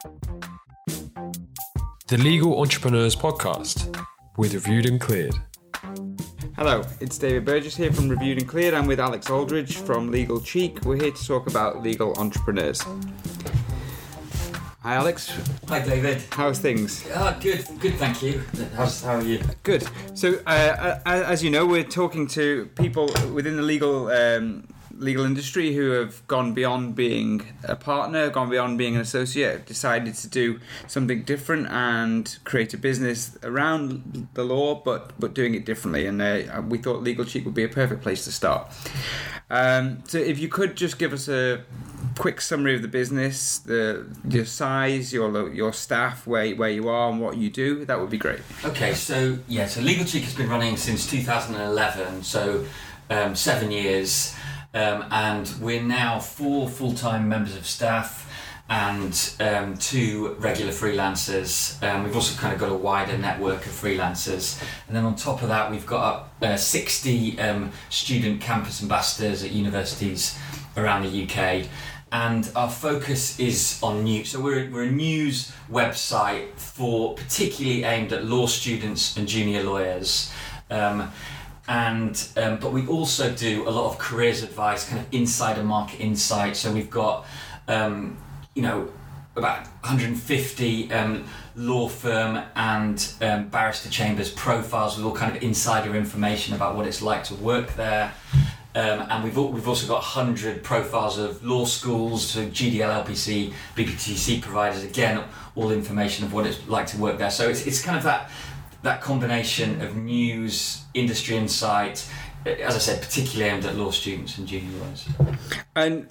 The Legal Entrepreneurs Podcast with Reviewed and Cleared. Hello, it's David Burgess here from Reviewed and Cleared. I'm with Alex Aldridge from Legal Cheek. We're here to talk about legal entrepreneurs. Hi, Alex. Hi, David. How's things? Ah, good, good, thank you. How's, how are you? Good. So, uh, as you know, we're talking to people within the legal um, legal industry who have gone beyond being a partner, gone beyond being an associate, decided to do something different and create a business around the law, but but doing it differently. And uh, we thought Legal Cheek would be a perfect place to start. Um, so, if you could just give us a quick summary of the business, the your size, your your staff, where where you are, and what you do, that would be great. Okay, so yeah, so Legal Cheek has been running since 2011, so um, seven years. Um, and we're now four full time members of staff and um, two regular freelancers. Um, we've also kind of got a wider network of freelancers. And then on top of that, we've got uh, 60 um, student campus ambassadors at universities around the UK. And our focus is on news. So we're, we're a news website for particularly aimed at law students and junior lawyers. Um, and um, but we also do a lot of careers advice, kind of insider market insight. So we've got um, you know about 150 um, law firm and um, barrister chambers profiles with all kind of insider information about what it's like to work there. Um, and we've, we've also got 100 profiles of law schools, so GDL, LPC, BPTC providers, again, all information of what it's like to work there. So it's, it's kind of that that combination of news, industry insight, eh, as I said, particularly aimed at law students and junior lawyers. And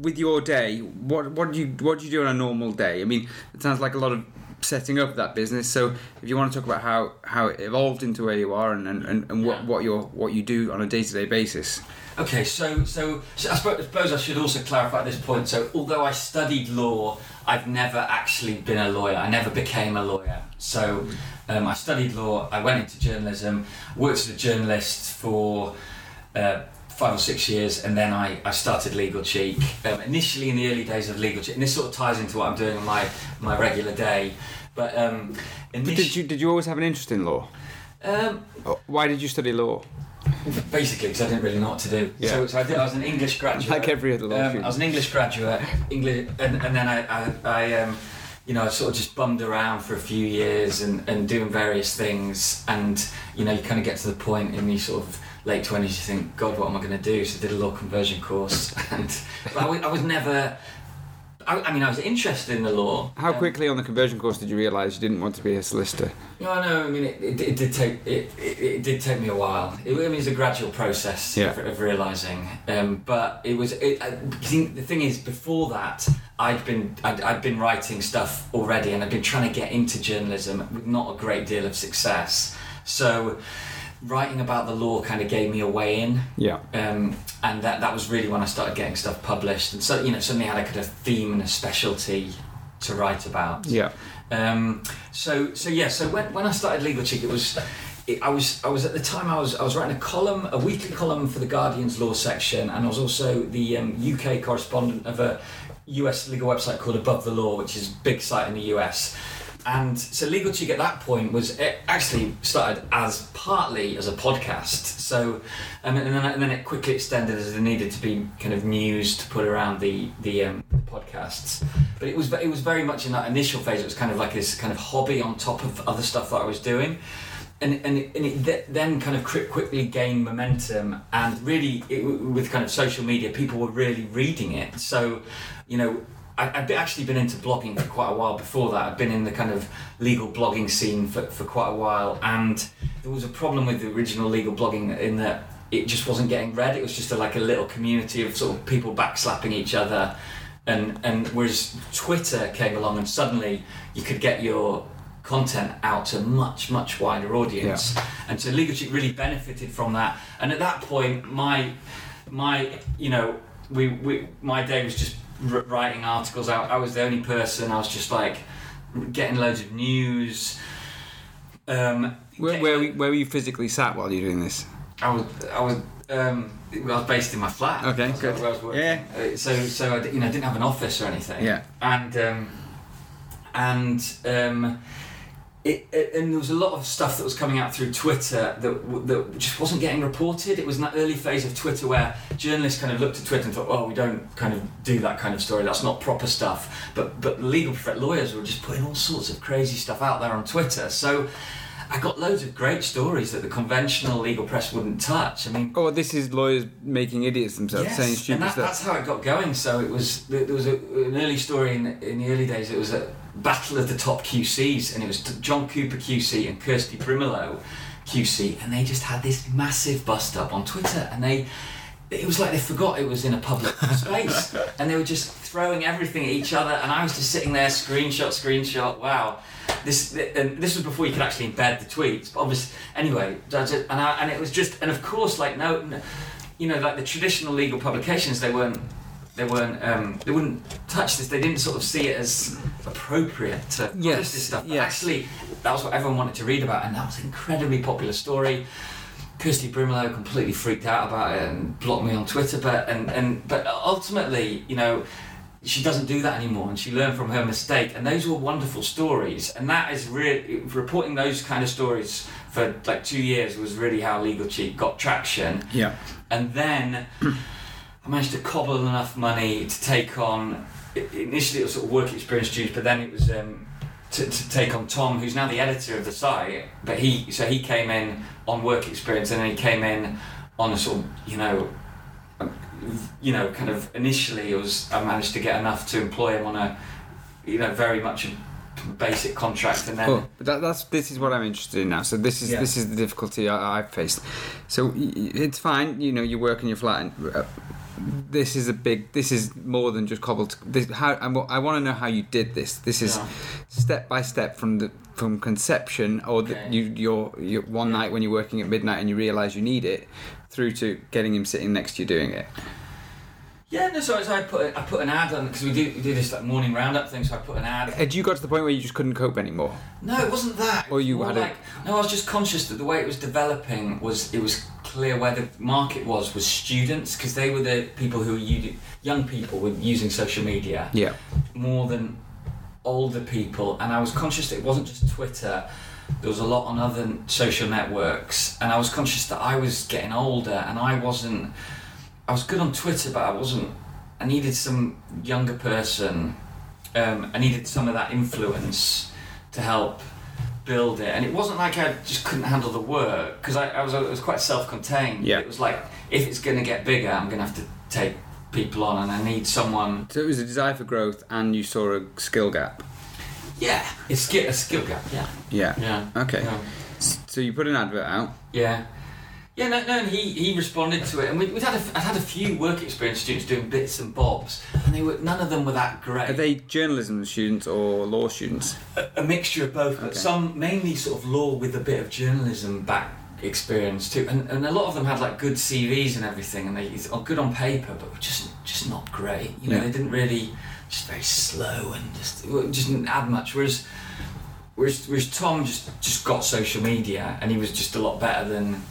with your day, what what do you what do you do on a normal day? I mean, it sounds like a lot of setting up that business. So, if you want to talk about how, how it evolved into where you are and, and, and, and what, what your what you do on a day to day basis. Okay, so, so so I suppose I should also clarify at this point. So although I studied law, I've never actually been a lawyer. I never became a lawyer. So um, I studied law. I went into journalism, worked as a journalist for. Uh, five or six years, and then I, I started Legal Cheek. Um, initially, in the early days of Legal Cheek, and this sort of ties into what I'm doing on my my regular day. But, um, did you did you always have an interest in law? Um, Why did you study law? Basically, because I didn't really know what to do. Yeah. So, so I, did, I was an English graduate. like every other law um, I was an English graduate, English, and, and then I, I, I um, you know, I sort of just bummed around for a few years and, and doing various things, and you know, you kind of get to the point in these sort of late twenties, you think, God, what am I going to do? So I did a law conversion course, and but I was, I was never I, I, mean, I was interested in the law. How um, quickly on the conversion course did you realise you didn't want to be a solicitor? No, no. I mean, it, it, it did take it, it, it, did take me a while. It, I mean, it's a gradual process yeah. of, of realising. Um, but it was. It, I think the thing is, before that, I'd been I'd, I'd been writing stuff already, and I'd been trying to get into journalism with not a great deal of success. So writing about the law kind of gave me a way in. Yeah. Um, and that that was really when I started getting stuff published, and so you know suddenly I had a kind of theme and a specialty to write about. Yeah. Um, so so yeah. So when when I started Legal Cheek, it was. It, I was I was at the time I was I was writing a column a weekly column for the Guardian's law section and I was also the um, UK correspondent of a US legal website called Above the Law which is a big site in the US and so Legal Cheek at that point was it actually started as partly as a podcast. So, and then, and then it quickly extended as it needed to be kind of news to put around the the, um, podcasts. But it was it was very much in that initial phase. It was kind of like this kind of hobby on top of other stuff that I was doing. And, and, it, and it then kind of quickly gained momentum and really it, with kind of social media people were really reading it so you know I, would actually been into blogging for quite a while before that. I'd been in the kind of legal blogging scene for, for quite a while, and there was a problem with the original legal blogging in that it just wasn't getting read. It was just a, like a little community of sort of people backslapping each other, and and whereas Twitter came along and suddenly you could get your content out to a much much wider audience, yeah. and so Legal Cheek really benefited from that. And at that point, my my you know we, we my day was just writing articles out. I was the only person. I was just like getting loads of news. Um, where, where, where were you physically sat while you were doing this? I was I was Um, I was based in my flat. Okay, That's good. Where I was working. Yeah. Uh, So, so I, d- you know, didn't have an office or anything. Yeah. And um, and um, it, it, and there was a lot of stuff that was coming out through Twitter that that just wasn't getting reported. It was in that early phase of Twitter where journalists kind of looked at Twitter and thought, "Oh, we don't kind of do that kind of story. That's not proper stuff." But but legal lawyers were just putting all sorts of crazy stuff out there on Twitter. So. I got loads of great stories that the conventional legal press wouldn't touch. I mean, Oh, this is lawyers making idiots themselves, Yes, saying and stupid that, stuff. that's how it got going. So it was there there was a, an early story in, in the early days. It was a battle of the top QCs, and it was John Cooper QC and Kirsty Brimelow QC, and they just had this massive bust up on Twitter, and they. It was like they forgot it was in a public space, and they were just throwing everything at each other, and I was just sitting there, screenshot, screenshot. Wow, this and this was before you could actually embed the tweets. But obviously, anyway, and I, and it was just, and of course, like no you know, like the traditional legal publications, they weren't, they weren't, um, they wouldn't touch this. They didn't sort of see it as appropriate to Yes, this stuff. But yes. actually, that was what everyone wanted to read about, and that was an incredibly popular story. Kirsty Brimelow completely freaked out about it and blocked me on Twitter, but and, and but ultimately, you know, she doesn't do that anymore, and she learned from her mistake. And those were wonderful stories, and that is really reporting those kind of stories for like two years was really how Legal Cheek got traction. yeah. And then I managed to cobble enough money to take on. Initially, it was sort of work experience students, but then it was um, to, to take on Tom, who's now the editor of the site. But he, so he came in on work experience, and then he came in on a sort of, you know, you know, kind of initially it was I managed to get enough to employ him on a, you know, very much a basic contract, and then Cool. But that, that's this is what I'm interested in now. So this is Yeah. this is the difficulty I, I've faced. So it's fine. You know, you work in your flat. And, uh, this is a big. This is more than just cobbled. This how I, wa- I want to know how you did this. This is Yeah. step by step from the from conception or the, Okay. you you're, you one Yeah. night when you're working at midnight and you realize you need it through to getting him sitting next to you doing it. yeah, no. So, so I put I put an ad on because we do we do this like morning roundup thing. So I put an ad. Had you got to the point where you just couldn't cope anymore? No, it wasn't that. Or you had a- no. I was just conscious that the way it was developing was it was clear where the market was was students because they were the people who were young people were using social media Yeah. more than older people, and I was conscious that it wasn't just Twitter. There was a lot on other social networks, and I was conscious that I was getting older, and I wasn't. I was good on Twitter, but I wasn't. I needed some younger person. Um, I needed some of that influence to help build it, and it wasn't like I just couldn't handle the work because I, I was I was quite self-contained. Yeah. It was like if it's going to get bigger, I'm going to have to take people on, and I need someone So it was a desire for growth, and you saw a skill gap. Yeah, it's a skill gap. Yeah. Yeah. Yeah. Okay. Yeah. So you put an advert out. Yeah. Yeah, no, no, and he, he responded to it, and we, we'd had a, I'd had a few work experience students doing bits and bobs, and they were none of them were that great. Are they journalism students or law students? a, a mixture of both, but some mainly sort of law with a bit of journalism back experience too, and, and a lot of them had like good CVs and everything, and they are good on paper, but were just just not great. You know, Yeah. they didn't really just very slow and just just didn't add much. Whereas whereas whereas Tom just just got social media, and he was just a lot better than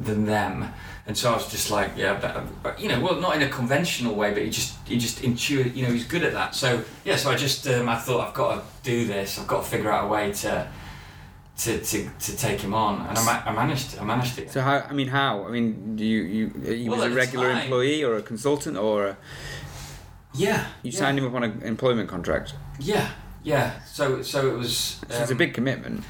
than them. And so I was just like, yeah, but, but you know, well, not in a conventional way, but he just, he just intuit, you know, he's good at that. So yeah, so I just, um, I thought I've got to do this. I've got to figure out a way to, to, to, to take him on, and I, ma- I managed, I managed it. So how? I mean, how? I mean, do you you he Well, was a regular time- employee or a consultant or a, yeah, you yeah. signed him up on an employment contract? Yeah, yeah. So, so it was. So it's a um, big commitment.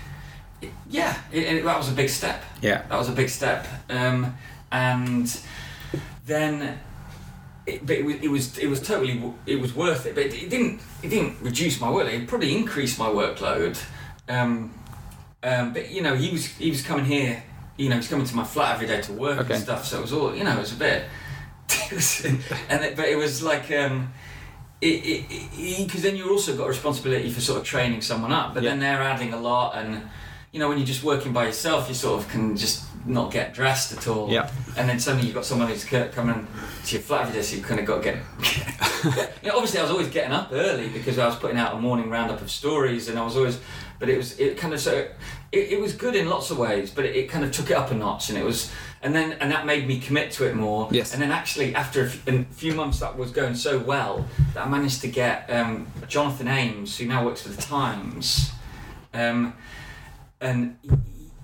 Yeah, it, it, that was a big step. Yeah. That was a big step. Um, and then, it, but it was, it was it was totally it was worth it. But it, it didn't it didn't reduce my workload. It probably increased my workload. Um, um, but you know, he was he was coming here. You know, he's coming to my flat every day to work Okay. and stuff. So it was all you know. It was a bit. It was, and it, but it was like. Um, because then you've also got a responsibility for sort of training someone up, but then they're adding a lot, and you know when you're just working by yourself, you sort of can just not get dressed at all. Yeah. And then suddenly you've got someone who's co- coming to your flat every day, so you've kind of got to get you know, obviously I was always getting up early because I was putting out a morning roundup of stories, and I was always, but it was it kind of so it, it was good in lots of ways, but it, it kind of took it up a notch, and it was and then and that made me commit to it more. Yes. And then actually after a f- a few months that was going so well that I managed to get um, Jonathan Ames, who now works for the Times, um, and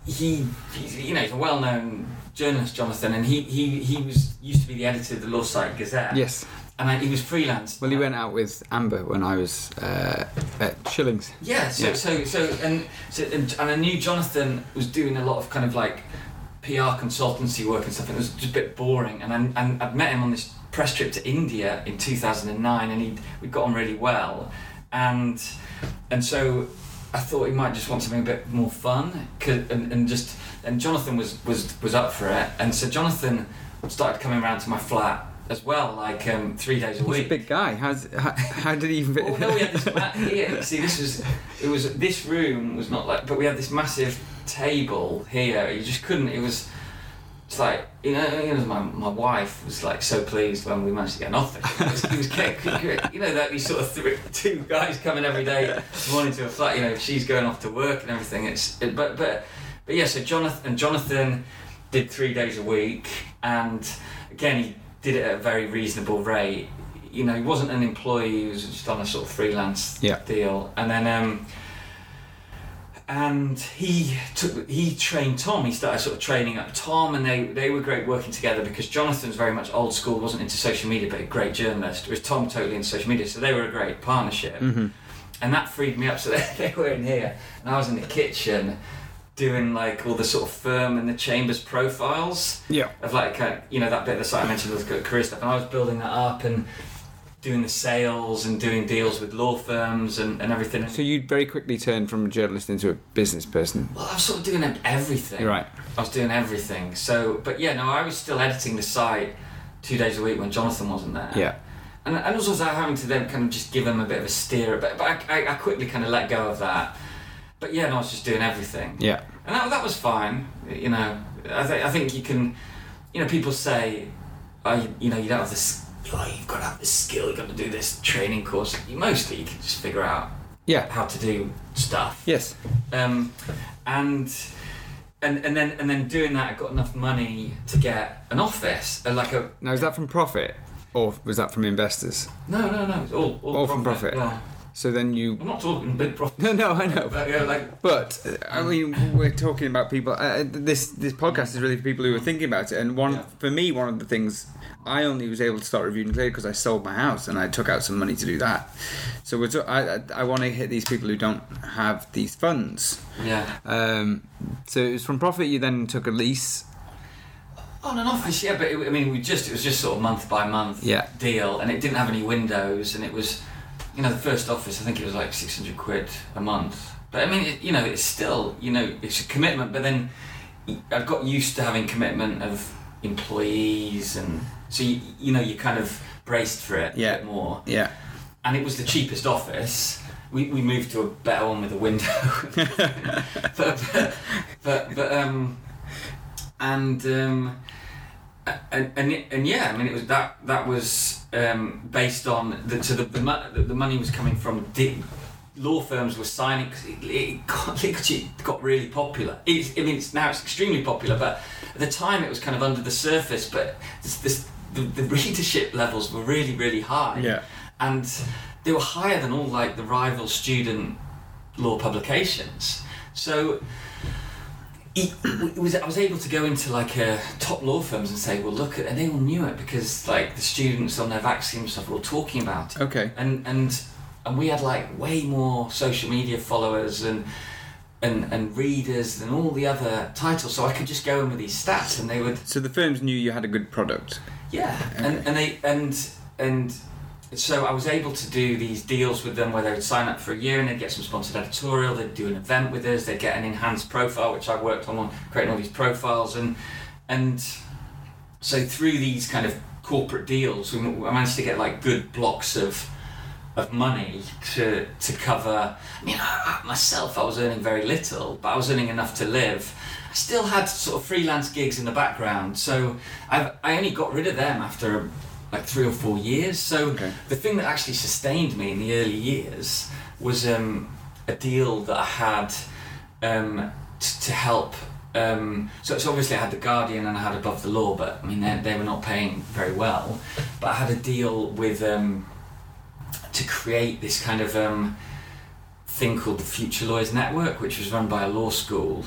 he, he's, you know, he's a well-known journalist, Jonathan, and he, he, he was used to be the editor of the Law Society Gazette. Yes. And I, he was freelance. Well, he went out with Amber when I was uh, at Schillings. Yeah. So Yeah. so so and so and, and I knew Jonathan was doing a lot of kind of like PR consultancy work and stuff, and it was just a bit boring. And I, and I'd met him on this press trip to India in 2009, and he we got on really well, and and so I thought he might just want something a bit more fun, and, and just and Jonathan was was was up for it, and so Jonathan started coming around to my flat as well, like um, three days a week. He's a big guy. How's, how, how did he even fit Oh no, we had this. Here, see, this was it was this room was not like, but we had this massive table here. You just couldn't. It was. It's like you know, you know, my, my wife was like so pleased when we managed to get an office. It was, it was you know that these sort of three, two guys coming every day morning to a flat. You know, she's going off to work and everything. It's it, but but but yeah. So Jonathan Jonathan did three days a week, and again he did it at a very reasonable rate. You know, he wasn't an employee; he was just on a sort of freelance Yeah. deal. And then, um, and he took he trained Tom. He started sort of training up Tom, and they they were great working together because Jonathan's very much old school, wasn't into social media, but a great journalist. Whereas Tom totally into social media, so they were a great partnership. hmm And that freed me up. So they, they were in here, and I was in the kitchen doing like all the sort of firm and the chambers profiles Yeah. of like uh, you know that bit of the site I mentioned was good career stuff, and I was building that up and doing the sales and doing deals with law firms and, and everything. So you very quickly turned from a journalist into a business person. well, I was sort of doing everything. Right. I was doing everything. So, but yeah, no, I was still editing the site two days a week when Jonathan wasn't there. Yeah. And, and also I was having to then kind of just give him a bit of a steer, but, but I, I, I quickly kind of let go of that. But yeah, no, I was just doing everything. Yeah. And that, that was fine. You know, I, th- I think you can, you know, people say, oh, you, you know, you don't have this, oh, you've got to have this skill, you've got to do this training course. You, mostly you can just figure out Yeah. how to do stuff. Yes. Um, and and and then and then doing that, I got enough money to get an office, uh, like a Now is that from profit, or was that from investors? no, no, no, it's all all, All from profit. Yeah, So then you. I'm not talking big profit. No, no, I know. But, yeah, like But uh, I mean, we're talking about people. Uh, this this podcast is really for people who are thinking about it. And one Yeah. for me, one of the things I only was able to start reviewing clear because I sold my house and I took out some money to do that. So we're t- I I, I want to hit these people who don't have these funds. yeah, Um, so it was from profit. You then took a lease. on an office, yeah. But it, I mean, we just it was just sort of month by month Yeah. deal, and it didn't have any windows, and it was, you know, the first office I think it was like six hundred quid a month. But I mean, it, you know, it's still you know it's a commitment. But then I've got used to having commitment of employees, and so you, you know you kind of braced for it Yeah. a bit more. Yeah. And it was the cheapest office. We, we moved to a better one with a window. but, but, but but um and um and, and and yeah, I mean it was that that was um, based on the so the the, mo- the, the money was coming from di- law firms were signing because it, it, got, it got really popular. It's, I mean it's now it's extremely popular, but at the time it was kind of under the surface. But this, this the, the readership levels were really really high Yeah. and they were higher than all like the rival student law publications. So it, it was I was able to go into like uh, top law firms and say, well, look, at, and they all knew it because like the students on their vac scheme stuff were all talking about it, Okay. and and and we had like way more social media followers and. And, and readers than all the other titles, so I could just go in with these stats, and they would So the firms knew you had a good product. yeah, and and they and and so I was able to do these deals with them where they would sign up for a year and they'd get some sponsored editorial. They'd do an event with us. They'd get an enhanced profile, which I worked on, on creating all these profiles and and so through these kind of corporate deals, we, I managed to get like good blocks of of money to to cover. I mean, I, myself, I was earning very little, but I was earning enough to live. I still had sort of freelance gigs in the background, so I've, I only got rid of them after like three or four years. So Okay. the thing that actually sustained me in the early years was um, a deal that I had um, t- to help. Um, so, so obviously I had the Guardian and I had Above the Law, but I mean they, they were not paying very well. But I had a deal with um, to create this kind of um, thing called the Future Lawyers Network, which was run by a law school.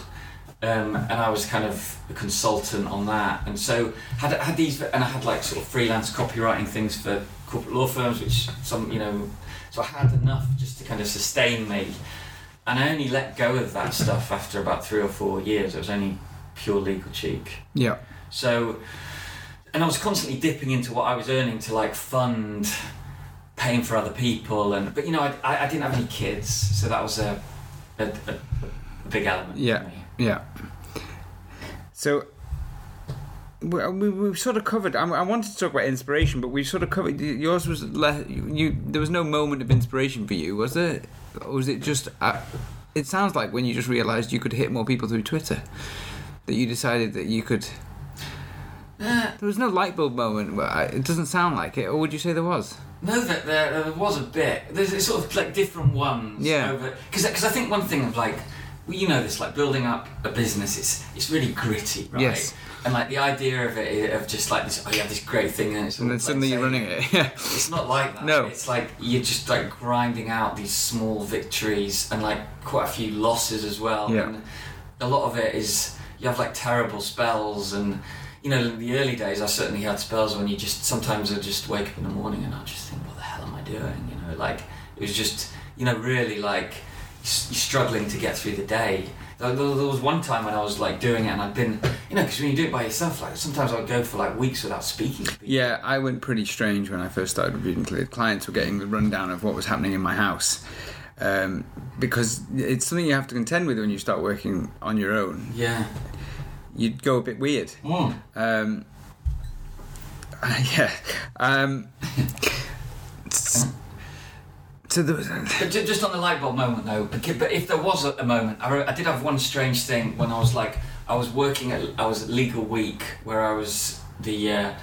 Um, and I was kind of a consultant on that, and so had had these, and I had like sort of freelance copywriting things for corporate law firms, which some you know, so I had enough just to kind of sustain me, and I only let go of that stuff after about three or four years. It was only pure legal cheek. Yeah. So, and I was constantly dipping into what I was earning to like fund paying for other people, and but you know I, I, I didn't have any kids, so that was a a, a, a big element. Yeah. Yeah. So we, we, we've sort of covered. I, I wanted to talk about inspiration, but we sort of covered. Yours was le, you. There was no moment of inspiration for you, was there? Or was it just? Uh, it sounds like when you just realised you could hit more people through Twitter, that you decided that you could. Uh, There was no light bulb moment. I- It doesn't sound like it. Or would you say there was? No, that there, there was a bit. There's sort of like different ones. Yeah. Because I think one thing of like, well, you know this, like building up a business, it's it's really gritty, right? Yes. And like the idea of it, eh, of just like this, oh, you have this great thing, and it's And then like, suddenly you're running it. Yeah. It's not like that. No. It's like you're just like grinding out these small victories and like quite a few losses as well. Yeah. And a lot of it is you have like terrible spells and you know in the early days I certainly had spells when you just sometimes I just wake up in the morning and I just think what the hell am I doing? You know, like it was just you know really like struggling to get through the day. There, was one time when I was like doing it and I'd been you know because when you do it by yourself like sometimes I would go for like weeks without speaking to people. Yeah, I went pretty strange when I first started reviewing. cli- Clients were getting the rundown of what was happening in my house. Um, because it's something you have to contend with when you start working on your own. Yeah. You'd go a bit weird. Mm. Um, yeah. Um, there was, But ju- just on the light bulb moment though, but if there was a, a moment, I, re- I did have one strange thing when I was like, I was working at, I was at Legal Week where I was the uh,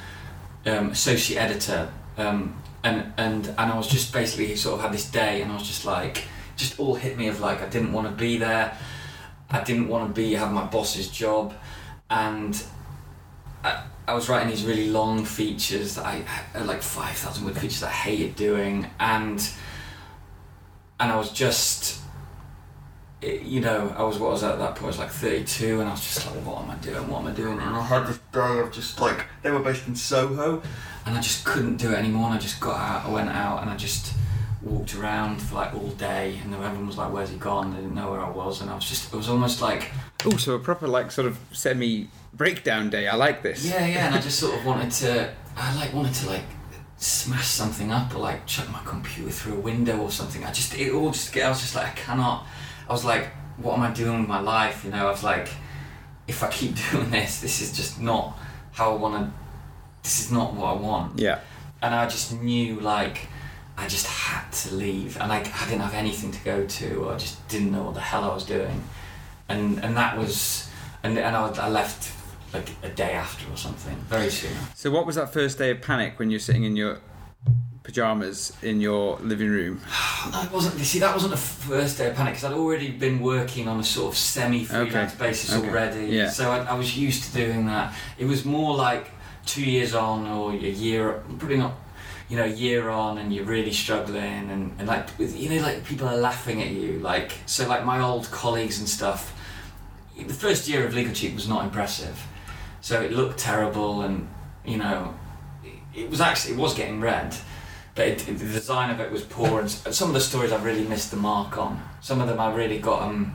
um, associate editor, um, and and and I was just basically sort of had this day, and I was just like, just all hit me of like I didn't want to be there, I didn't want to be have my boss's job, and. I, I was writing these really long features that I like five thousand word features that I hated doing, and and I was just, you know, I was what was I at that point? I was like 32, and I was just like, what am I doing? What am I doing? And I had this day of just like they were based in Soho, and I just couldn't do it anymore. And I just got out, I went out, and I just walked around for like all day, and everyone was like, "Where's he gone?" They didn't know where I was, and I was just, it was almost like, oh, so a proper like sort of semi breakdown day. I like this. yeah, yeah, and I just sort of wanted to, I like wanted to like smash something up or like chuck my computer through a window or something. I just it all just I was just like I cannot. I was like, what am I doing with my life? You know, I was like, if I keep doing this, this is just not how I want to. This is not what I want. Yeah. And I just knew like I just had to leave, and like I didn't have anything to go to, or I just didn't know what the hell I was doing, and and that was, and and I, I left like a day after or something, very soon. So what was that first day of panic when you're sitting in your pajamas in your living room? I wasn't. You see, that wasn't the first day of panic because I'd already been working on a sort of semi-freelance Okay, basis okay, already. yeah. So I, I was used to doing that. It was more like two years on or a year, probably not. You know, a year on, and you're really struggling, and, and like you know, like people are laughing at you. Like so, like my old colleagues and stuff. The first year of Legal Cheek was not impressive, so it looked terrible, and you know, it, it was actually it was getting read but it, it- the design of it was poor and some of the stories I really missed the mark on. Some of them I really got um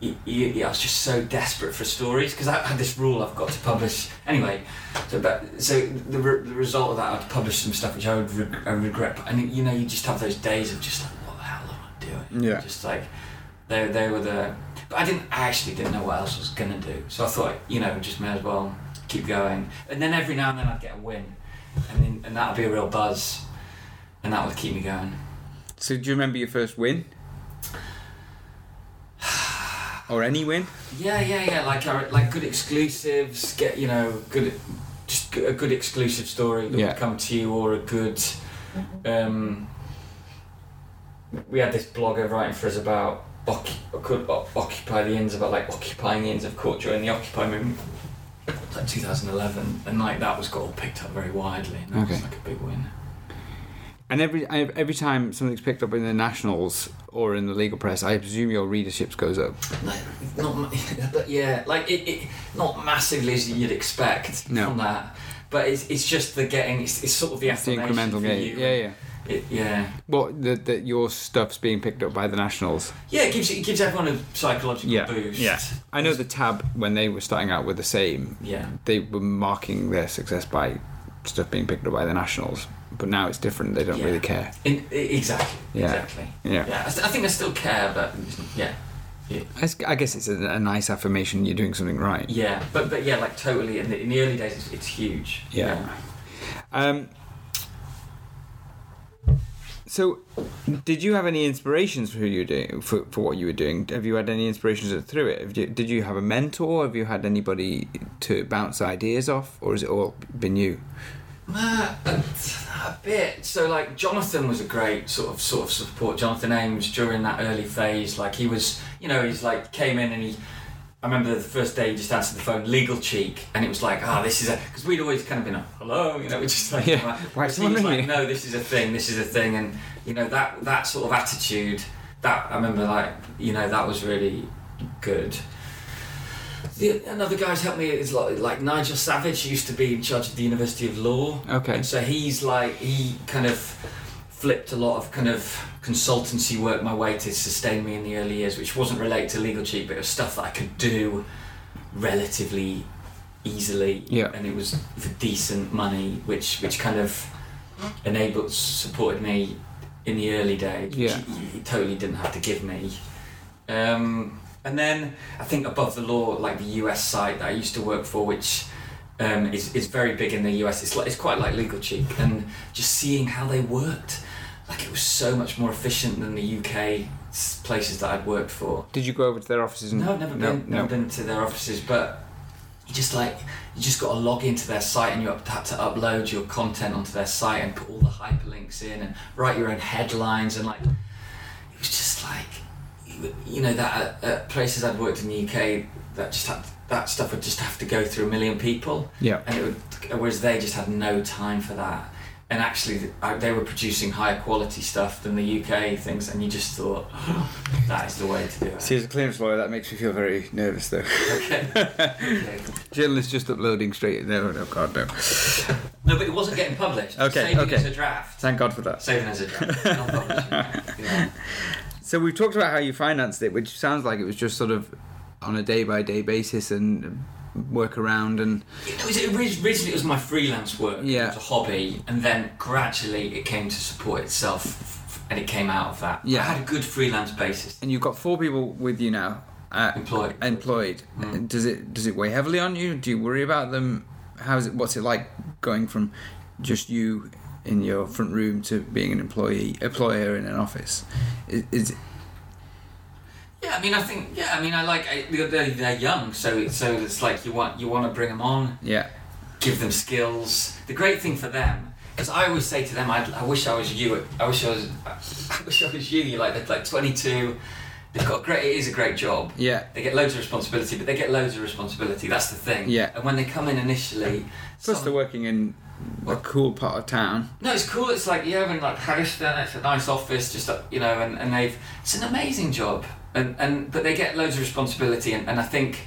y- y- y- I was just so desperate for stories because I had this rule I've got to publish. Anyway so but so the, re- the result of that I'd publish some stuff which I would reg- I regret and you know you just have those days of just like what the hell am I doing? Yeah. just like they, they were the but I didn't I actually didn't know what else I was gonna do so I thought you know just may as well keep going and then every now and then I'd get a win and then, and that would be a real buzz, and that would keep me going. So do you remember your first win? or any win? Yeah, yeah, yeah. Like like good exclusives, get you know good, just g- a good exclusive story that Yeah. would come to you, or a good. Um, we had this blogger writing for us about occu- could o- occupy the inns about like occupying the Inns of Court during the Occupy movement, like 2011, and like that was got all picked up very widely, and that was Okay. like a big win. And every every time something's picked up in the nationals or in the legal press, I presume your readerships goes up. Like, not, ma- but yeah, like it, it, not massively as you'd expect No. from that, but it's, it's just the getting, it's, it's sort of the It's the incremental gain. Yeah, yeah. It, yeah, What that that your stuff's being picked up by the nationals. yeah. It gives it gives everyone a psychological Yeah, boost. yeah. I know the tab when they were starting out with the same, Yeah, they were marking their success by stuff being picked up by the nationals. But now it's different. They don't Yeah. really care. In, exactly. Yeah. Exactly. Yeah. Yeah. I, st- I think I still care, but yeah, I s- I guess it's a, a nice affirmation you're doing something right. yeah. But but yeah, like totally. In the, in the early days, it's, it's huge. Yeah. Um, so, did you have any inspirations for who you doing for, for what you were doing? Have you had any inspirations through it? Have you, did you have a mentor? Have you had anybody to bounce ideas off, or has it all been you? Uh, a, bit. So like Jonathan was a great sort of sort of support. Jonathan Ames during that early phase, like he was, you know, he's like came in and he. I remember the first day he just answered the phone, legal cheek, and it was like, ah, this is a because we'd always kind of been, a, hello, you know, we just like, Yeah. Why so he was like, no, this is a thing, this is a thing, and you know that that sort of attitude, that I remember like, you know, that was really good. The, another guy's helped me is like, like Nigel Savage, who used to be in charge of the University of Law. Okay. And so he's like he kind of flipped a lot of kind of consultancy work my way to sustain me in the early years, which wasn't related to legal cheek, but it was stuff that I could do relatively easily. Yeah. And it was for decent money, which which kind of enabled supported me in the early days. which Yeah. totally didn't have to give me. Um, and then I think above the law, like the US site that I used to work for, which um, is, is very big in the US. It's like it's quite like Legal Cheek, and just seeing how they worked, like it was so much more efficient than the UK places that I'd worked for. Did you go over to their offices? And, No, I've never no, been, no. never been to their offices, but you just like you just got to log into their site and you had to upload your content onto their site and put all the hyperlinks in and write your own headlines and like it was just like you- know that at, at places I'd worked in the UK that just had that stuff would just have to go through a million people Yeah. and it would whereas they just had no time for that and actually they were producing higher quality stuff than the UK things and you just thought that is the way to do it See, as a clearance lawyer, that makes me feel very nervous, though. okay. okay Journalists just uploading straight. No, no, God, no. No, but it wasn't getting published. Okay, saving okay. as a draft. Thank God for that. Saving as a draft. not publishing. yeah. So we've talked about how you financed it, which sounds like it was just sort of on a day by day basis and work around and It was, originally, it was my freelance work. Yeah. It was a hobby, and then gradually it came to support itself, and it came out of that. Yeah. I had a good freelance basis. and you've got four people with you now. Uh, Employed. Employed. Mm. Does it does it weigh heavily on you? Do you worry about them? How's it? What's it like going from just you in your front room to being an employee employer in an office? Is, is Yeah, I mean, I think, yeah, I mean, I like, I, they're, they're young, so it, so it's like you want you want to bring them on, yeah give them skills. The great thing for them, because I always say to them, I, I wish I was you. I wish I was. I wish I was you. You're like they're like 22. They've got great. It is a great job. yeah. They get loads of responsibility, but they get loads of responsibility. That's the thing. Yeah. And when they come in initially, Plus some- they're working in a cool part of town. no, it's cool. It's like yeah, in like Harriston, it's a nice office, just uh, you know, and, and they've it's an amazing job, and and but they get loads of responsibility, and, and I think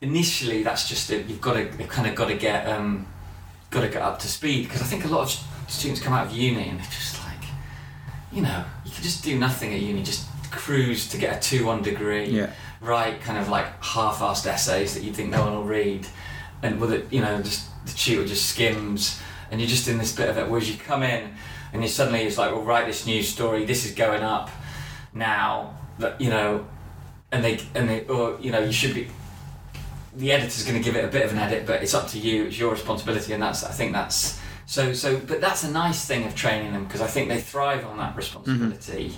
initially that's just it. You've got to you've kind of got to get um, got to get up to speed because I think a lot of students come out of uni and they're just like, you know, you can just do nothing at uni, just cruise to get a two one degree Yeah. write kind of like half-assed essays that you think no one will read, and with it, you know, just the tutor just skims, and you're just in this bit of it. Whereas you come in, and you suddenly it's like, well, write this news story. This is going up now. That you know, and they and they or you know you should be. The editor's going to give it a bit of an edit, but it's up to you. It's your responsibility, and that's I think that's so so. But that's a nice thing of training them because I think they thrive on that responsibility.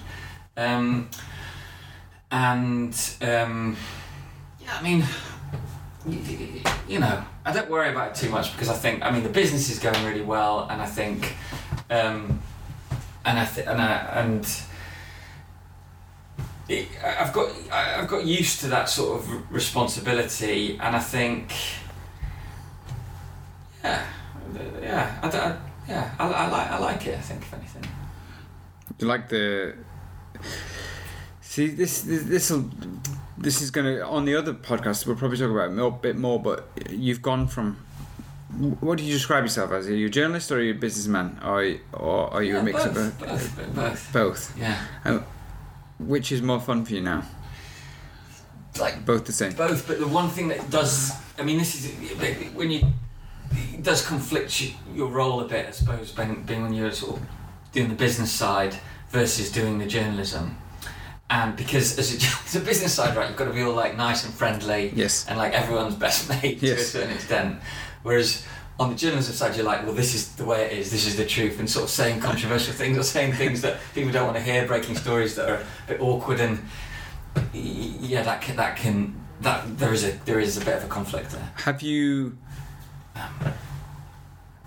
Um, and um, yeah, I mean, you, you know, I don't worry about it too much because I think I mean the business is going really well, and I think, um, and I th- and I, and I've got I've got used to that sort of responsibility, and I think, yeah, yeah, I, I, yeah, I, I like I like it. I think if anything. You like the. See, this this will this is going to on the other podcast. We'll probably talk about it a bit more. But you've gone from. What do you describe yourself as? Are you a journalist or are you a businessman? Or, or are you Yeah, a mix both, of both? both, both. Both. Yeah, Which is more fun for you now? like Both the same. both but the one thing that does i mean this is when you it does conflict your role a bit i suppose being, being when you're sort of doing the business side versus doing the journalism and because as a, as a business side right you've got to be all like nice and friendly Yes. and like everyone's best mate to a certain extent whereas on the journalism side you're like well this is the way it is this is the truth and sort of saying controversial things or saying things that people don't want to hear breaking stories that are a bit awkward and yeah that can that can that there is a there is a bit of a conflict there Have you? Um,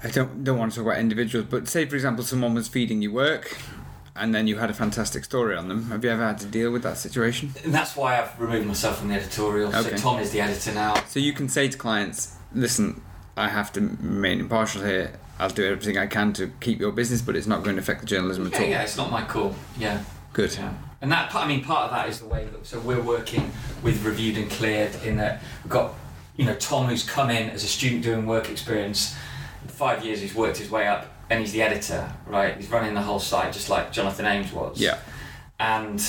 I don't don't want to talk about individuals, but say for example, someone was feeding you work, and then you had a fantastic story on them. Have you ever had to deal with that situation? and that's why I've removed myself from the editorial Okay. so Tom is the editor now So you can say to clients, "Listen, I have to remain impartial here. I'll do everything I can to keep your business, but it's not going to affect the journalism at all." yeah it's not my call yeah Good. Yeah. And that part, I mean, part of that is the way that, so we're working with Reviewed and Cleared in that we've got, you know, Tom who's come in as a student doing work experience. In five years he's worked his way up and he's the editor, right? He's running the whole site just like Jonathan Ames was. Yeah. And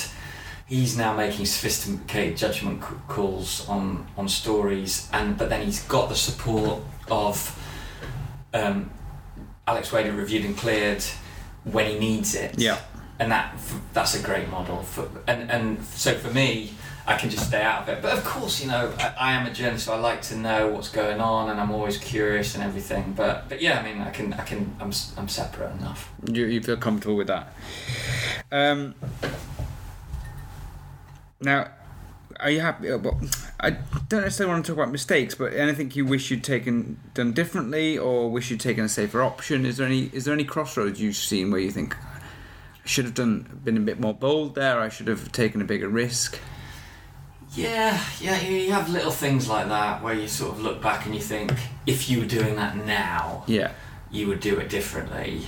he's now making sophisticated judgment calls on, on stories and but then he's got the support of um, Alex Wade of Reviewed and Cleared when he needs it Yeah. And that that's a great model for and and so for me I can just stay out of it but of course you know I, I am a journalist so I like to know what's going on and I'm always curious and everything but but yeah I mean I can I can I'm I'm separate enough You, you feel comfortable with that. Um, now, are you happy? uh, Well, I don't necessarily want to talk about mistakes, but anything you wish you'd taken done differently, or wish you'd taken a safer option? Is there any is there any crossroads you've seen where you think should have done been a bit more bold there? I should have taken a bigger risk. yeah yeah you you have little things like that where you sort of look back and you think if you were doing that now Yeah, you would do it differently.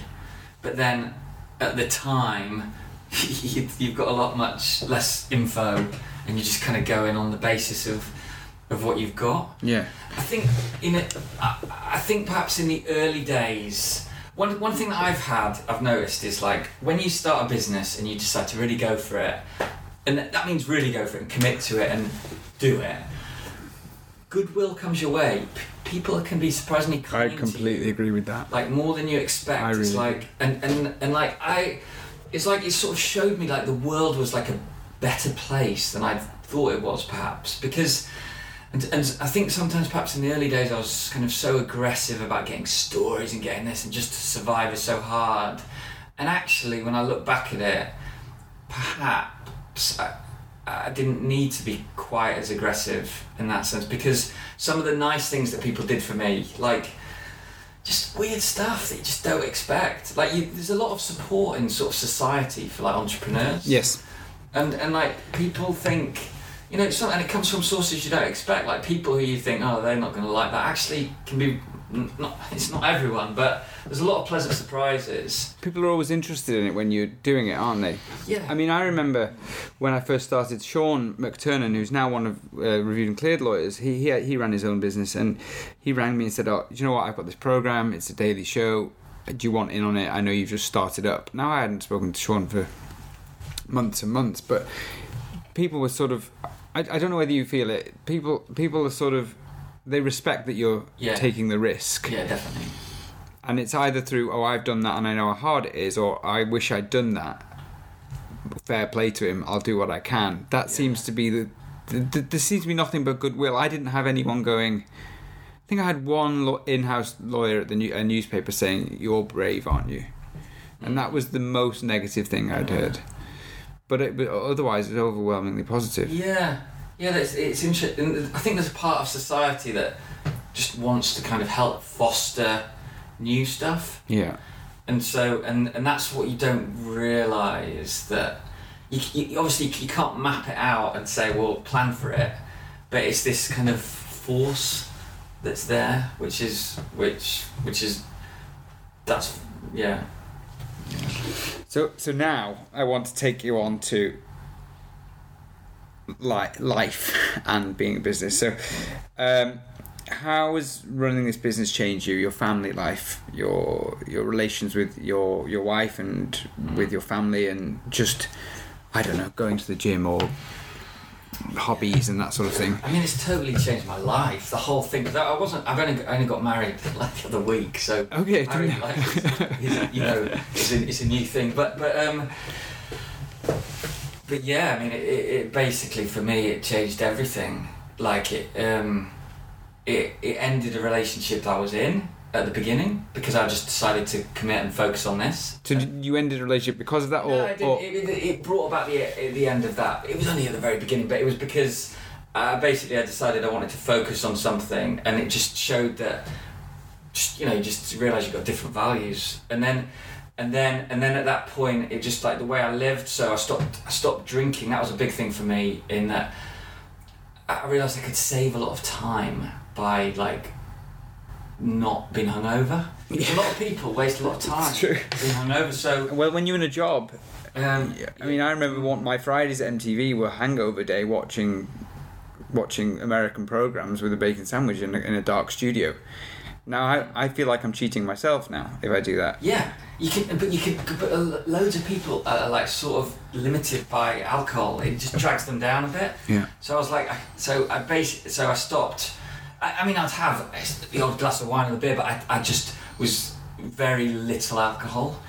But then at the time, you- you've got a lot much less info, and you're just kind of going on the basis of of what you've got. yeah, I think in it, I think perhaps in the early days. One, one thing that I've had, I've noticed is like when you start a business and you decide to really go for it, and that means really go for it and commit to it and do it. Goodwill comes your way. P- people can be surprisingly I kind you completely agree with that. like more than you expect. I it's really- like and, and and like I, it's like it sort of showed me like the world was like a better place than I thought it was perhaps because. And, and I think sometimes perhaps in the early days I was kind of so aggressive about getting stories and getting this and just to survive is so hard. And actually when I look back at it, perhaps I, I didn't need to be quite as aggressive in that sense because some of the nice things that people did for me, like just weird stuff that you just don't expect. Like you, there's a lot of support in sort of society for like entrepreneurs. Yes, And and like people think, you know, some, and it comes from sources you don't expect. Like people who you think, oh, they're not going to like that, actually can be. Not, it's not everyone, but there's a lot of pleasant surprises. people are always interested in it when you're doing it, aren't they? Yeah. I mean, I remember when I first started. Sean McTurnan, who's now one of uh, reviewed and cleared lawyers, he, he he ran his own business, and he rang me and said, "Oh, do you know what? I've got this program. It's a daily show. Do you want in on it? I know you've just started up." Now I hadn't spoken to Sean for months and months, but people were sort of. I, I don't know whether you feel it. People people are sort of. They respect that you're Yeah. taking the risk yeah, definitely. and it's either through oh I've done that and I know how hard it is, or I wish I'd done that. Fair play to him. I'll do what I can. That seems to be the, the, the. There seems to be nothing but goodwill. I didn't have anyone going. I think I had one in-house lawyer at the new, a newspaper saying you're brave, aren't you? And that mm. was the most negative thing I'd heard. But, it, but otherwise, it's overwhelmingly positive. Yeah, yeah. That's, it's interesting. I think there's a part of society that just wants to kind of help foster new stuff Yeah. and so and and that's what you don't realize that you, you obviously you can't map it out and say well plan for it but it's this kind of force that's there which is which which is that's yeah So so now I want to take you on to li- life and being a business. So um, how has running this business changed you? Your family life, your your relations with your your wife and with your family, and just I don't know, going to the gym or hobbies and that sort of thing. I mean, it's totally changed my life. The whole thing. I wasn't. I've only only got married like the other week, so Okay, married didn't- life is, is, you know, it's a, it's a new thing. But but um, but yeah, I mean, it, it, it basically for me it changed everything. Like it um, it it ended a relationship I was in at the beginning because I just decided to commit and focus on this. So did you ended a relationship because of that, or, No, it, didn't. it, it, it brought about the the end of that. It was only at the very beginning, but it was because uh, basically I decided I wanted to focus on something, and it just showed that, just you know, you just realise you've got different values, and then. And then, and then at that point, it just like the way I lived. So I stopped. I stopped drinking. That was a big thing for me. In that, I realised I could save a lot of time by like not being hungover. Because A lot of people waste a lot of time It's true. being hungover. So well, when you're in a job, um, I mean, I remember one, my Fridays at MTV were hangover day, watching watching American programs with a bacon sandwich in a, in a dark studio. Now I, I feel like I'm cheating myself now if I do that. Yeah, you can, but you can. But loads of people are like sort of limited by alcohol. It just drags them down a bit. Yeah. So I was like, so I basically, so I stopped. I, I mean, I'd have the odd glass of wine or the beer, but I, I just was very little alcohol,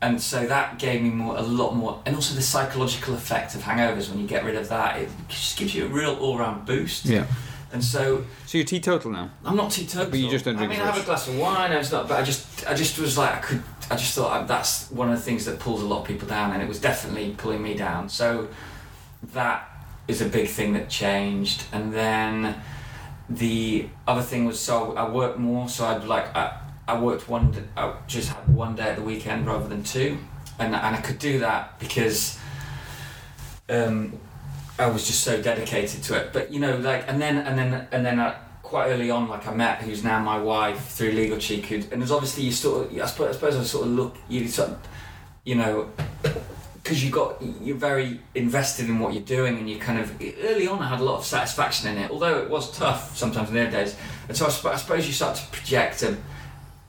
and so that gave me more, a lot more, and also the psychological effect of hangovers when you get rid of that, it just gives you a real all-round boost. Yeah. And so So you're teetotal now. I'm not teetotal. But you just don't drink. I mean, I have a glass of wine. and It's not, but I just, I just was like, I could. I just thought I, that's one of the things that pulls a lot of people down, and it was definitely pulling me down. So that is a big thing that changed, and then the other thing was so I worked more. So I'd like I, I worked one. I just had one day at the weekend rather than two, and and I could do that because. Um, I was just so dedicated to it. But you know, like, and then and then and then I, quite early on, like I met who's now my wife through Legal Cheek, and there's obviously you sort of, I suppose, I suppose I sort of look, you sort of, you know, because you got you're very invested in what you're doing, and you kind of early on I had a lot of satisfaction in it, although it was tough sometimes in the early days. And so I, sp- I suppose you start to project a,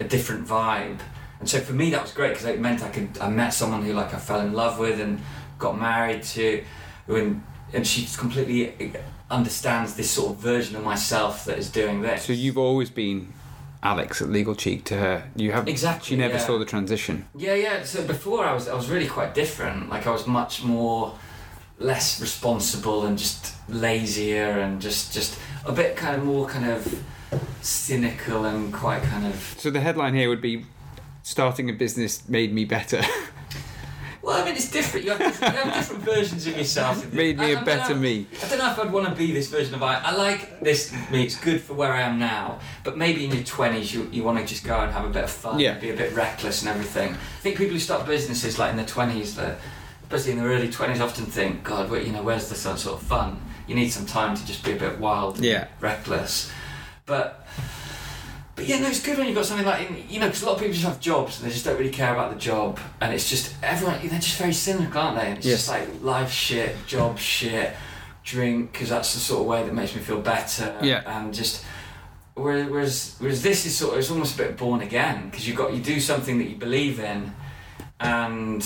a different vibe. And so for me that was great because it meant I could I met someone who like I fell in love with and got married to, and and she completely understands this sort of version of myself that is doing this. So you've always been Alex at Legal Cheek to her. You have Exactly, You never yeah. saw the transition. Yeah, yeah. So before I was, I was really quite different. Like I was much more, less responsible and just lazier and just, just a bit kind of more kind of cynical and quite kind of. So the headline here would be, "Starting a business made me better." Well, I mean, it's different. You have different, you have different versions of yourself. made me I- I a don't better me. I don't know if I'd want to be this version of I. I like this me. It's good for where I am now. But maybe in your twenties, you you want to just go and have a bit of fun, Yeah. be a bit reckless and everything. I think people who start businesses like in their twenties, that especially in their early twenties, often think, God, you know, where's the sort of fun? You need some time to just be a bit wild, and Yeah. reckless. But but yeah, no, it's good when you've got something like you know, because a lot of people just have jobs and they just don't really care about the job, and it's just everyone they're just very cynical, aren't they? And it's Yes. just like life shit, job shit, drink because that's the sort of way that makes me feel better. Yeah. and just whereas whereas, this is sort of it's almost a bit born again because you got you do something that you believe in, and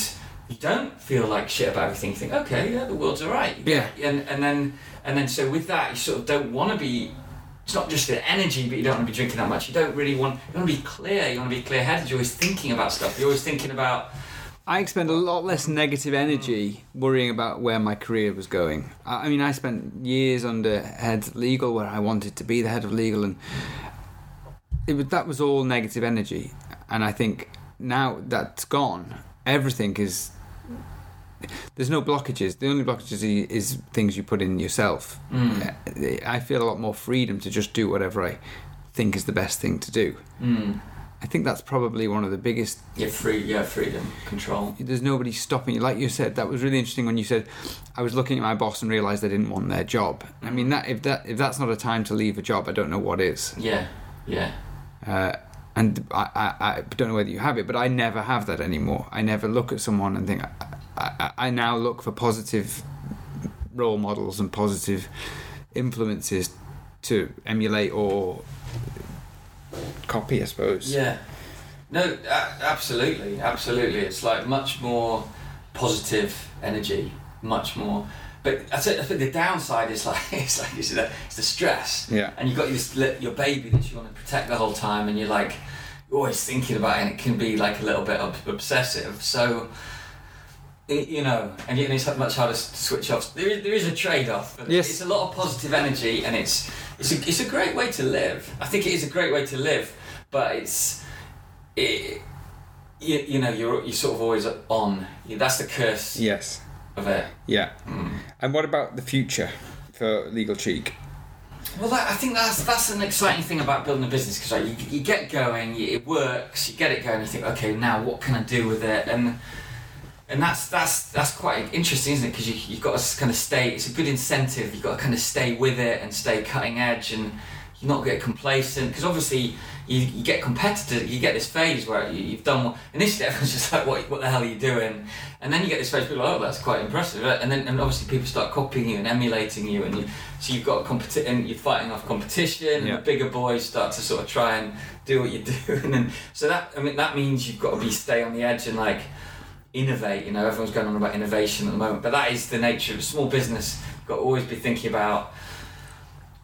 you don't feel like shit about everything. You think, okay, yeah, the world's alright. Yeah. and and then and then so with that you sort of don't want to be it's not just the energy, but you don't want to be drinking that much. You don't really want. You want to be clear. You want to be clear-headed. You're always thinking about stuff. You're always thinking about. I expend a lot less negative energy worrying about where my career was going. I mean, I spent years under head legal where I wanted to be the head of legal, and it was, that was all negative energy. And I think now that's gone, everything is. There's no blockages. The only blockages is things you put in yourself. Mm. I feel a lot more freedom to just do whatever I think is the best thing to do. Mm. I think that's probably one of the biggest. Yeah, free. Yeah, freedom, control. There's nobody stopping you. Like you said, that was really interesting when you said, "I was looking at my boss and realised I didn't want their job." I mean, that if that if that's not a time to leave a job, I don't know what is. Yeah, yeah. Uh, and I, I, I don't know whether you have it, but I never have that anymore. I never look at someone and think. I, I, I now look for positive role models and positive influences to emulate or copy, I suppose. Yeah. No, absolutely, absolutely. It's like much more positive energy, much more. But I think, the downside is like it's like it's the, it's the stress. Yeah. And you've got this your baby that you want to protect the whole time, and you're like you're always thinking about it, and it can be like a little bit obsessive. So. It- You know, and you- and it's much harder to switch off. There is, there is a trade-off. but Yes. It's a lot of positive energy, and it's it's a, it's a great way to live. I think it is a great way to live, but it's it, you, you know you're you're sort of always on. That's the curse Yes. of it. Yeah. Hmm. And what about the future for Legal Cheek? Well, that, I think that's that's an exciting thing about building a business because like, you, you get going, it works, you get it going, you think, okay, now what can I do with it, and and that's that's that's quite interesting, isn't it? Because you you've got to kind of stay. It's a good incentive. You've got to kind of stay with it and stay cutting edge, and you not get complacent. Because obviously you, you get competitive. You get this phase where you, you've done. What, initially, everyone's just like, what what the hell are you doing? And then you get this phase. People are like, oh, that's quite impressive. Uh, and then and obviously people start copying you and emulating you, and you, so you've got competition. and you're fighting off competition. Yeah. And the bigger boys start to sort of try and do what you do, and then so that I mean that means you've got to be stay on the edge and like innovate. You know, everyone's going on about innovation at the moment, but that is the nature of a small business. You've got to always be thinking about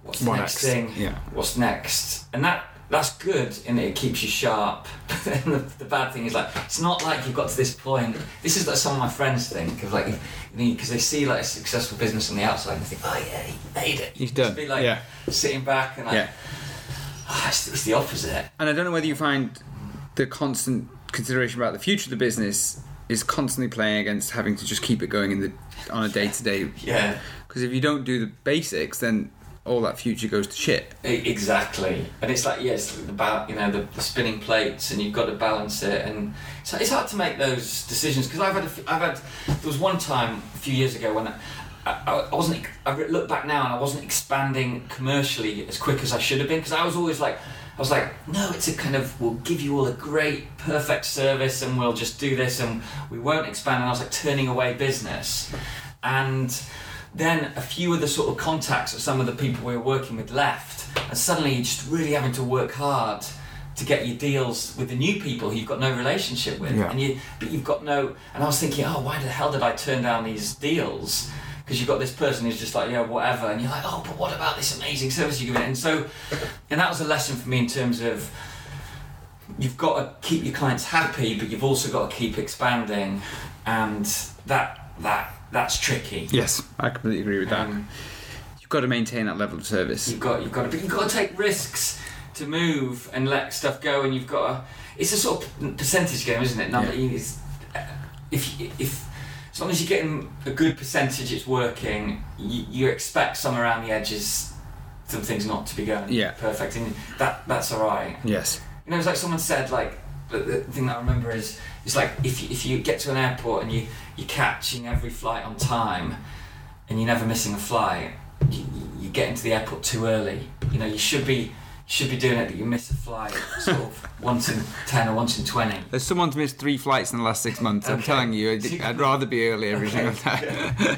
what's the What next, next? thing, Yeah. what's next, and that that's good in that it keeps you sharp. But then the, the bad thing is like it's not like you've got to this point. This is like some of my friends think of like because they see like a successful business on the outside and they think, oh yeah, he made it. He's done. Just be like Yeah. sitting back and like, Yeah. "Ah, it's, it's the opposite. And I don't know whether you find the constant consideration about the future of the business is constantly playing against having to just keep it going in the on a day to day. Yeah. Because if you don't do the basics, then all that future goes to shit. Exactly, and it's like yes, about you know the, the spinning plates, and you've got to balance it, and so it's hard to make those decisions because I've had a f- I've had there was one time a few years ago when I, I, I wasn't I look back now and I wasn't expanding commercially as quick as I should have been because I was always like I was like no it's a kind of we'll give you all a great perfect service and we'll just do this and we won't expand and I was like turning away business and then a few of the sort of contacts of some of the people we were working with left, and suddenly you're just really having to work hard to get your deals with the new people who you've got no relationship with, Yeah. and you but you've got no. And I was thinking, oh, why the hell did I turn down these deals? Because you've got this person who's just like, yeah, whatever, and you're like, oh, but what about this amazing service you're giving? And so, and that was a lesson for me in terms of you've got to keep your clients happy, but you've also got to keep expanding, and that that that's tricky. Yes, I completely agree with that. Um, You've got to maintain that level of service. You've got you've got to but you've got to take risks to move and let stuff go, and you've got to. It's a sort of percentage game, isn't it? Number Yeah. it's, if if as long as you're getting a good percentage, it's working. You, you expect some around the edges, some things not to be going Yeah. perfect, and that that's all right. Yes. You know, it's like someone said, like, the, the thing that I remember is, it's like if you, if you get to an airport and you, you're catching every flight on time and you're never missing a flight, you, you get into the airport too early. You know, you should be should be doing it, but you miss a flight sort of once in 10 or once in 20. There's someone's missed three flights in the last six months. I'm telling you, I'd, I'd rather be early every single time.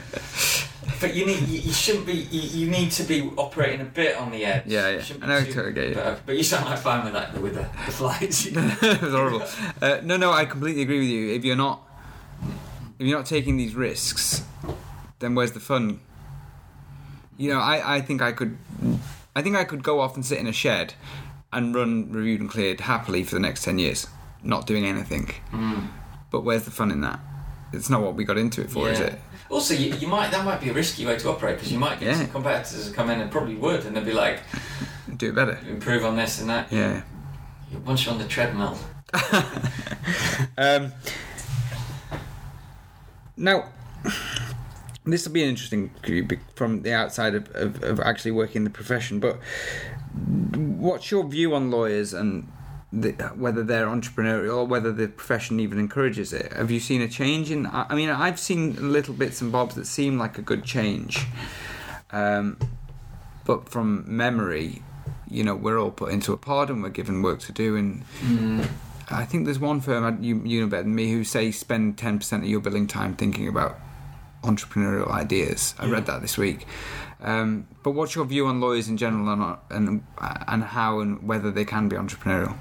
But you need you, you shouldn't be you, you need to be operating a bit on the edge. Yeah, yeah. You I know, too- get you. But, but you sound like fine with that with the, the flights. it was horrible. Uh, no, no, I completely agree with you. If you're not, if you're not taking these risks, then where's the fun? You know, I, I think I could, I think I could go off and sit in a shed, and run reviewed and cleared happily for the next ten years, not doing anything. Mm. But where's the fun in that? It's not what we got into it for, is it? Also, you, you might that might be a risky way to operate because you might get Yeah. some competitors who come in and probably would, and they'd be like, Do it better. improve on this and that. Yeah. Once you're on the treadmill, Um, now, this will be an interesting from the outside of, of, of actually working in the profession, but what's your view on lawyers and the, whether they're entrepreneurial or whether the profession even encourages it? Have you seen a change in? I mean, I've seen little bits and bobs that seem like a good change, um, but from memory, you know, we're all put into a pod and we're given work to do. And I think there's one firm you you know better than me who say spend ten percent of your billing time thinking about entrepreneurial ideas. I read that this week. Um, but what's your view on lawyers in general and and and how and whether they can be entrepreneurial?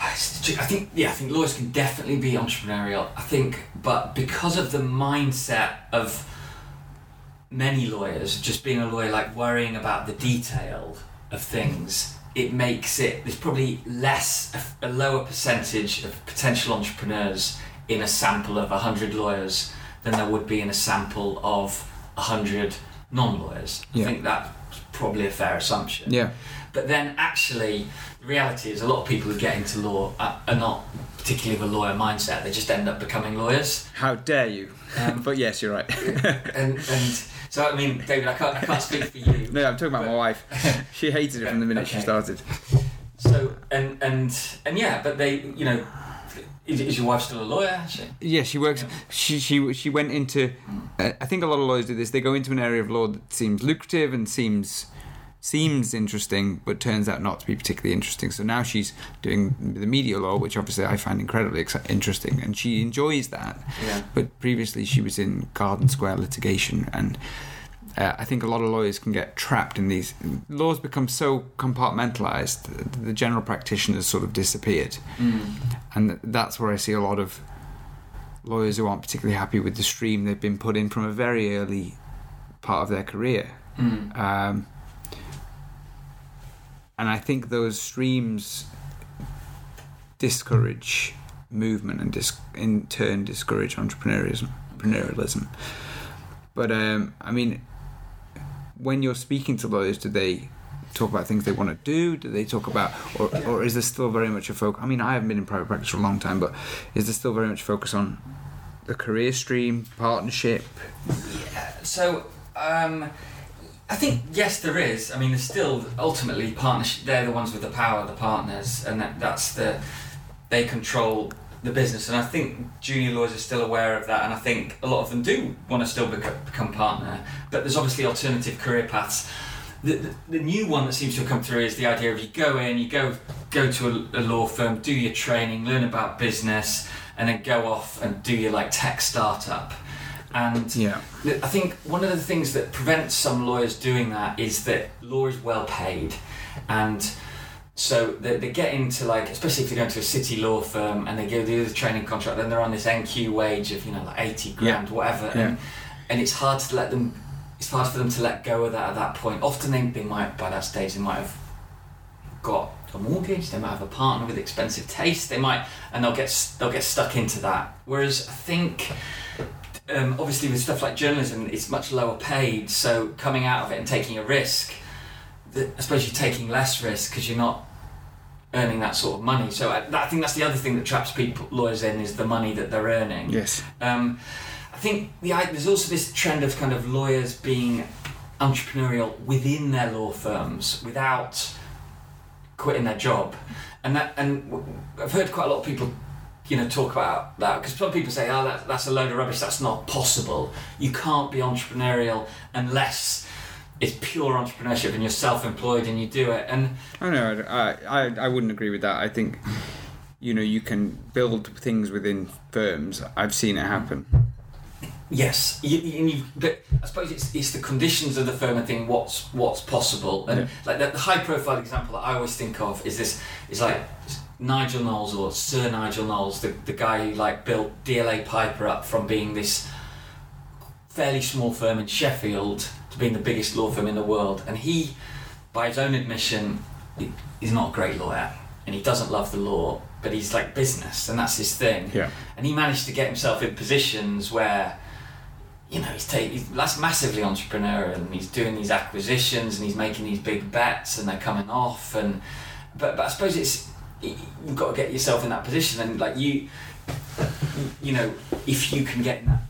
I think yeah, I think lawyers can definitely be entrepreneurial. I think, but because of the mindset of many lawyers, just being a lawyer, like worrying about the detail of things, it makes it. There's probably less, a, a lower percentage of potential entrepreneurs in a sample of hundred lawyers than there would be in a sample of hundred non-lawyers. Yeah. I think that's probably a fair assumption. Yeah, But then, actually, the reality is a lot of people who get into law are, are not particularly of a lawyer mindset. They just end up becoming lawyers. how dare you? Um, but yes, you're right. And and so, I mean, David, I can't, I can't speak for you. no, I'm talking about my wife. She hated it from the minute she started. So and and and yeah, but they, you know, is, is your wife still a lawyer? She? Yeah, she works. She she she went into. Uh, I think a lot of lawyers do this. They go into an area of law that seems lucrative and seems seems interesting, but turns out not to be particularly interesting. So now she's doing the media law, which obviously I find incredibly ex- interesting, and she enjoys that. Yeah. But previously, she was in Garden Square litigation, and uh, I think a lot of lawyers can get trapped in these laws. Become so compartmentalized, the, the general practitioners sort of disappeared, and that's where I see a lot of lawyers who aren't particularly happy with the stream they've been put in from a very early part of their career. Mm. Um, and I think those streams discourage movement and dis- in turn discourage entrepreneurialism. entrepreneurialism. But um, I mean, when you're speaking to lawyers, do they talk about things they want to do? Do they talk about, or, or is there still very much a focus? I mean, I haven't been in private practice for a long time, but is there still very much focus on the career stream, partnership? Yeah. So, um, I think yes, there is. I mean, there's still ultimately partnership. They're the ones with the power, the partners, and that, that's the they control the business. And I think junior lawyers are still aware of that, and I think a lot of them do want to still become, become partner. But there's obviously alternative career paths. The, the, the new one that seems to have come through is the idea of you go in, you go go to a, a law firm, do your training, learn about business, and then go off and do your like tech startup. And Yeah. I think one of the things that prevents some lawyers doing that is that law is well paid, and so they, they get into like, especially if they go into a city law firm and they go do the training contract, then they're on this NQ wage of you know like eighty grand, whatever, Yeah. and, and it's hard to let them. It's hard for them to let go of that at that point. Often they, they might by that stage they might have got a mortgage, they might have a partner with expensive taste, they might, and they'll get they'll get stuck into that. Whereas I think um, obviously with stuff like journalism, it's much lower paid. So coming out of it and taking a risk, I suppose you're taking less risk because you're not earning that sort of money. So I, I think that's the other thing that traps people lawyers in is the money that they're earning. Yes. Um, I think the there's also this trend of kind of lawyers being entrepreneurial within their law firms without quitting their job, and that and I've heard quite a lot of people, you know, talk about that because some people say, "Oh, that, that's a load of rubbish. That's not possible. You can't be entrepreneurial unless." It's pure entrepreneurship and you're self-employed and you do it and I know. I, I I wouldn't agree with that. I think you know you can build things within firms. I've seen it happen. Yes, you, you, and you, but I suppose it's, it's the conditions of the firm and thing what's what's possible and Yeah. like the, the high profile example that I always think of is this is like Nigel Knowles or Sir Nigel Knowles the, the guy who like built DLA Piper up from being this fairly small firm in Sheffield to being the biggest law firm in the world and he by his own admission he's not a great lawyer and he doesn't love the law but he's like business and that's his thing Yeah. and he managed to get himself in positions where you know he's taking he's that's massively entrepreneurial and he's doing these acquisitions and he's making these big bets and they're coming off and but but I suppose it's you've got to get yourself in that position and like you you know if you can get in that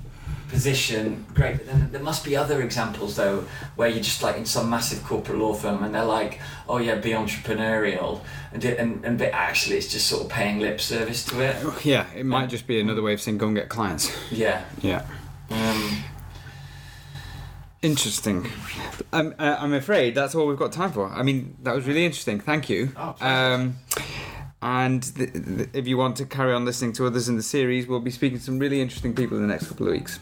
position, great. But then there must be other examples though, where you're just like in some massive corporate law firm and they're like, oh yeah, be entrepreneurial, and do- and, and but actually it's just sort of paying lip service to it. Yeah, it might just be another way of saying go and get clients. Yeah. Yeah. Um, Interesting. I'm, uh, I'm afraid that's all we've got time for. I mean, that was really interesting. Thank you. Oh, um, and th- th- if you want to carry on listening to others in the series, we'll be speaking to some really interesting people in the next couple of weeks.